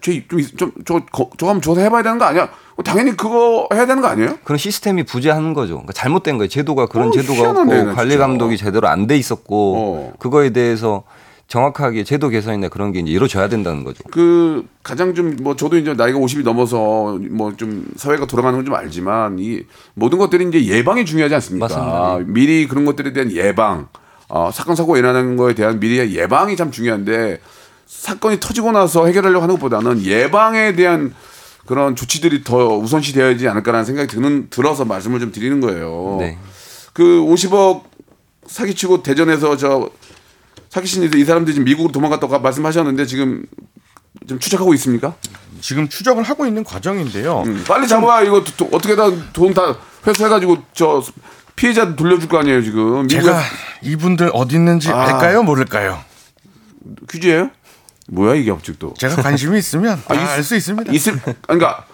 저좀저 저거 한번 조사해봐야 되는 거 아니야? 어, 당연히 그거 해야 되는 거 아니에요? 그런 시스템이 부재하는 거죠. 그러니까 잘못된 거예요. 제도가 그런 어, 제도가 희한하네, 없고 나 관리. 감독이 제대로 안 돼 있었고 어. 그거에 대해서 정확하게 제도 개선이나 그런 게 이제 이루어져야 된다는 거죠. 그 가장 좀 뭐 저도 이제 나이가 50이 넘어서 뭐 좀 사회가 돌아가는 건 좀 알지만 이 모든 것들이 이제 예방이 중요하지 않습니까? 맞습니다. 미리 그런 것들에 대한 예방, 어, 사건 사고 일어나는 거에 대한 미리의 예방이 참 중요한데 사건이 터지고 나서 해결하려고 하는 것보다는 예방에 대한 그런 조치들이 더 우선시 되어야지 않을까라는 생각이 드는 들어서 말씀을 좀 드리는 거예요. 네. 그 50억 사기치고 대전에서 저 사기친 이들 이 사람들이 지금 미국으로 도망갔다고 말씀하셨는데 지금 좀 추적하고 있습니까? 지금 추적을 하고 있는 과정인데요. 음, 빨리 잡아 이거 도- 도- 어떻게든 돈 다 회수해가지고 저 피해자 돌려줄 거 아니에요 지금 미국에 제가 이분들 어디 있는지 아. 알까요? 모를까요? 퀴즈예요? 뭐야 이게 업직도 제가 관심이 있으면 *laughs* 아, 있- 알수 있습니다. 있을 그러니까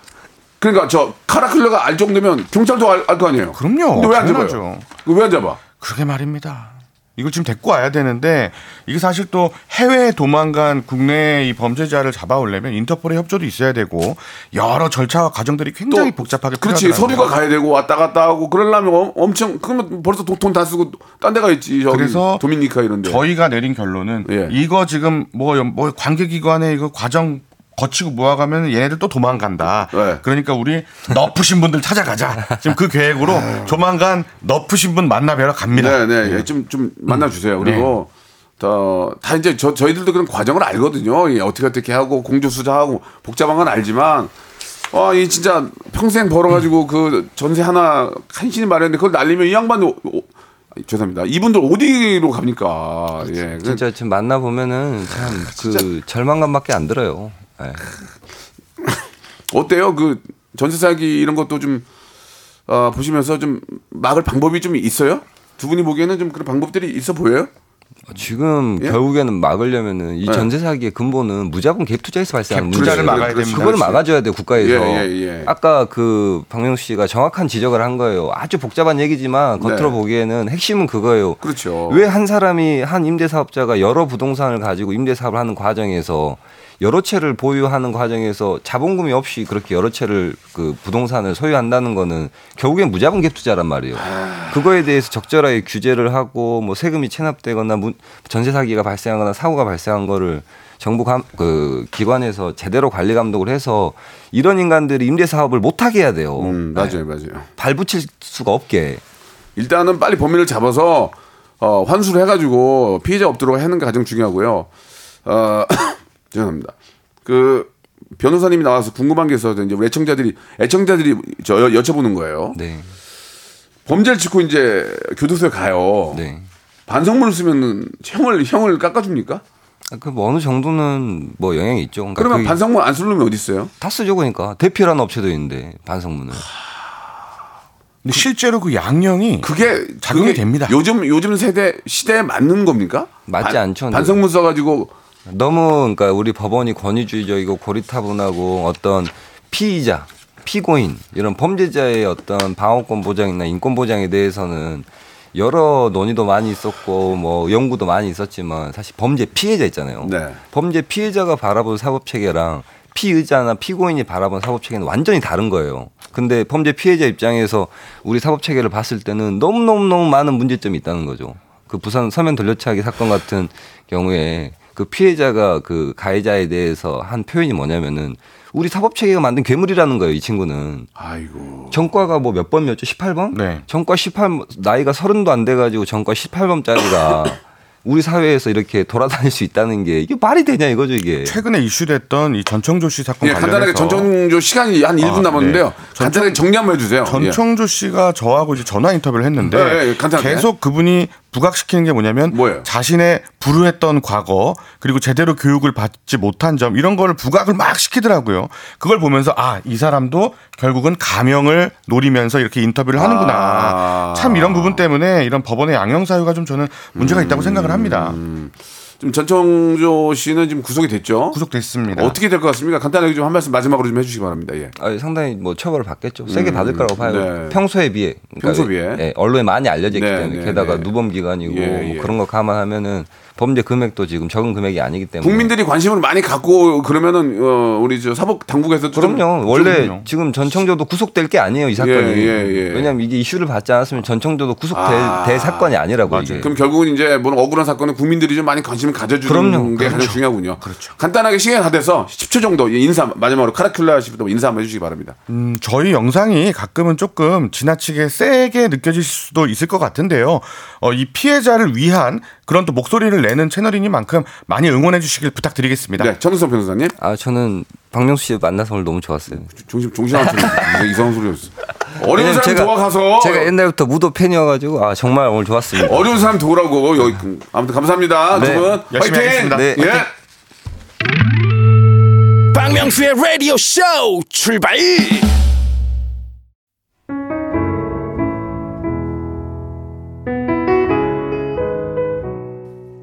그러니까 저 카라클러가 알 정도면 경찰도 알 거 아니에요. 그럼요. 근데 왜 안. 잡아요? 왜 안 잡아? 그러게 말입니다. 이걸 지금 데리고 와야 되는데 이게 사실 또 해외에 도망간 국내 이 범죄자를 잡아오려면 인터폴의 협조도 있어야 되고 여러 절차와 과정들이 굉장히 복잡하게 그렇지 필요하더라고요. 서류가 가야 되고 왔다 갔다 하고 그러려면 엄- 엄청 그러면 벌써 돈 다 쓰고 딴 데가 있지 그래서 도미니카 이런데 저희가 내린 결론은 예. 이거 지금 뭐, 뭐 관계기관에 이거 과정 거치고 모아가면 얘네들 또 도망간다. 네. 그러니까 우리 너프신 분들 찾아가자. 지금 그 계획으로 조만간 너프신 분 만나 뵈러 갑니다. 네 네 좀 좀 만나 주세요. 그리고 더, 다 이제 저 저희들도 그런 과정을 알거든요. 예, 어떻게 어떻게 하고 공조 수자하고 복잡한 건 알지만 아, 이 진짜 평생 벌어가지고 그 전세 하나 한신이 마련인데 그걸 날리면 이 양반 오, 오, 죄송합니다. 이분들 어디로 갑니까? 예, 그- 진짜 지금 만나 보면은 참 그 절망감밖에 안 들어요. 예. 어때요? 그 전세 사기 이런 것도 좀 어, 보시면서 좀 막을 방법이 좀 있어요? 두 분이 보기에는 좀 그런 방법들이 있어 보여요? 지금 예? 결국에는 막으려면은 이 네. 전세 사기의 근본은 무자본 갭 투자에서 발생하는 문제예요. 막아야 됩니다. 그걸. 막아줘야 돼 국가에서. 예, 예, 예. 아까 그 박명수 씨가 정확한 지적을 한 거예요. 아주 복잡한 얘기지만 겉으로 네. 보기에는 핵심은 그거예요. 그렇죠. 왜 한 사람이 한 임대 사업자가 여러 부동산을 가지고 임대 사업을 하는 과정에서 여러 채를 보유하는 과정에서 자본금이 없이 그렇게 여러 채를 그 부동산을 소유한다는 거는 결국엔 무자본 갭 투자란 말이에요. 그거에 대해서 적절하게 규제를 하고 뭐 세금이 체납되거나 문- 전세 사기가 발생하거나 사고가 발생한 거를 정부 감, 그 기관에서 제대로 관리 감독을 해서 이런 인간들이 임대 사업을 못 하게 해야 돼요. 음, 네. 맞아요, 맞아요. 발붙일 수가 없게. 일단은 빨리 범인을 잡아서 어, 환수를 해가지고 피해자 없도록 하는 게 가장 중요하고요. 어, *coughs* 죄송합니다. 그 변호사님이 나와서 궁금한 게 있어서 이제 우리 애청자들이 애청자들이 저 여- 여쭤보는 거예요. 네. 범죄를 짓고 이제 교도소에 가요. 네. 반성문을 쓰면은 형을 형을 깎아줍니까? 그 뭐 어느 정도는 뭐 영향이 있죠. 그러니까 그러면 그게 반성문 안쓸 놈이 어디 있어요? 다 쓰죠 그러니까 대피라는 업체도 있는데 반성문을 근데 실제로 그 양형이 그게 작용이 그게 됩니다. 요즘 요즘 세대 시대에 맞는 겁니까? 맞지 반- 않죠. 반성문 써가지고 너무 그러니까 우리 법원이 권위주의적이고 고리타분하고 어떤 피의자, 피고인 이런 범죄자의 어떤 방어권 보장이나 인권 보장에 대해서는 여러 논의도 많이 있었고 뭐 연구도 많이 있었지만 사실 범죄 피해자 있잖아요. 네. 범죄 피해자가 바라본 사법 체계랑 피의자나 피고인이 바라본 사법 체계는 완전히 다른 거예요. 근데 범죄 피해자 입장에서 우리 사법 체계를 봤을 때는 너무 너무 너무 많은 문제점이 있다는 거죠. 그 부산 서면 돌려차기 사건 같은 경우에 그 피해자가 그 가해자에 대해서 한 표현이 뭐냐면은 우리 사법 체계가 만든 괴물이라는 거예요, 이 친구는. 아이고 전과가 뭐 몇 번이었죠? 18번? 네. 전과 18 나이가 서른도 안 돼 가지고 전과 18번짜리가 *coughs* 우리 사회에서 이렇게 돌아다닐 수 있다는 게 이게 말이 되냐 이거죠 이게. 최근에 이슈됐던 이 전청조 씨 사건 예, 간단하게 전청조 시간이 한 1분 아, 남았는데요. 네. 간단하게 정리 한번 해주세요. 예. 전청조 씨가 저하고 이제 전화 인터뷰를 했는데 네, 네. 계속 그분이 부각시키는 게 뭐냐면 뭐예요? 자신의 불우했던 과거 그리고 제대로 교육을 받지 못한 점 이런 거를 부각을 막 시키더라고요. 그걸 보면서 아 이 사람도 결국은 가명을 노리면서 이렇게 인터뷰를 하는구나. 아. 참 이런 부분 때문에 이런 법원의 양형 사유가 좀 저는 문제가 있다고 생각을 합니다. 음. 지금 전청조 씨는 지금 구속이 됐죠. 구속됐습니다. 어떻게 될 것 같습니까? 간단하게 좀 한 말씀 마지막으로 좀 해주시기 바랍니다. 예. 아, 상당히 뭐 처벌을 받겠죠. 세게 받을 거라고 봐요. 네. 평소에 비해. 그러니까 평소 비해. 예, 언론에 많이 알려져 있기 네, 때문에 네, 게다가 네. 누범 기간이고 예, 예. 뭐 그런 거 감안하면은 범죄 금액도 지금 적은 금액이 아니기 때문에. 국민들이 관심을 많이 갖고 그러면은 어, 우리 저 사법 당국에서 그럼요. 원래 그럼요. 지금 전청조도 구속될 게 아니에요 이 사건이. 예, 예, 예. 왜냐하면 이게 이슈를 받지 않았으면 전청조도 구속될 아, 될 사건이 아니라고 이게. 그럼 결국은 이제 뭐 억울한 사건은 국민들이 좀 많이 관심을 가져주는 그럼요. 게 가장 그렇죠. 중요하군요. 간단하게 시간 다 돼서 10초 정도 인사 마지막으로 카라큘라 씨부터 인사 한번 해주시기 바랍니다. 음, 저희 영상이 가끔은 조금 지나치게 세게 느껴질 수도 있을 것 같은데요. 어, 이 피해자를 위한 그런 또 목소리를 내는 채널이니만큼 많이 응원해 주시길 부탁드리겠습니다. 네, 천우성 변호사님 아 저는 박명수 씨 만나서 오늘 너무 좋았어요. 중심 정신 안 이상한 소리였어. 어려운 사람 도와가서 제가 옛날부터 무도 팬이어가지고 아 정말 오늘 좋았습니다. 어려운 사람 도우라고 여기 아무튼 감사합니다 네. 두 분. 열심히! 하겠습니다. 네. 예. 박명수의 라디오 쇼 출발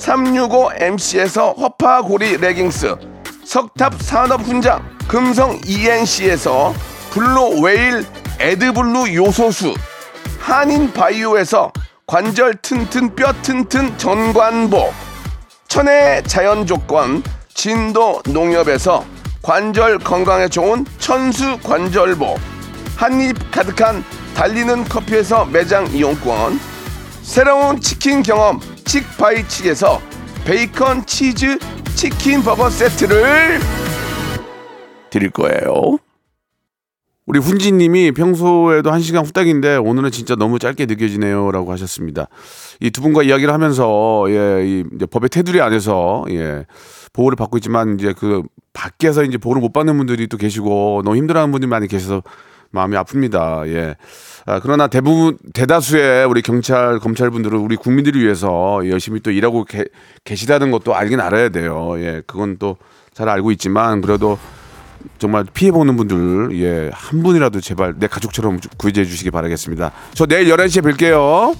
365MC에서 허파고리 레깅스 석탑 산업 훈장 금성 ENC에서 블루 웨일 에드블루 요소수 한인 바이오에서 관절 튼튼 뼈 튼튼 전관보 천혜의 자연 조건 진도 농협에서 관절 건강에 좋은 천수 관절보 한입 가득한 달리는 커피에서 매장 이용권 새로운 치킨 경험 칙바이칙에서 베이컨 치즈 치킨 버거 세트를 드릴 거예요. 우리 훈지님이 평소에도 한 시간 후딱인데 오늘은 진짜 너무 짧게 느껴지네요라고 하셨습니다. 이 두 분과 이야기를 하면서 예, 이 법의 테두리 안에서 예, 보호를 받고 있지만 이제 그 밖에서 이제 보호를 못 받는 분들이 또 계시고 너무 힘들어하는 분들이 많이 계셔서 마음이 아픕니다. 예. 아, 그러나 대부분 대다수의 우리 경찰 검찰분들은 우리 국민들을 위해서 열심히 또 일하고 계, 계시다는 것도 알긴 알아야 돼요. 예. 그건 또 잘 알고 있지만 그래도 정말 피해 보는 분들 예, 한 분이라도 제발 내 가족처럼 구해해 주시기 바라겠습니다. 저 내일 11시에 뵐게요.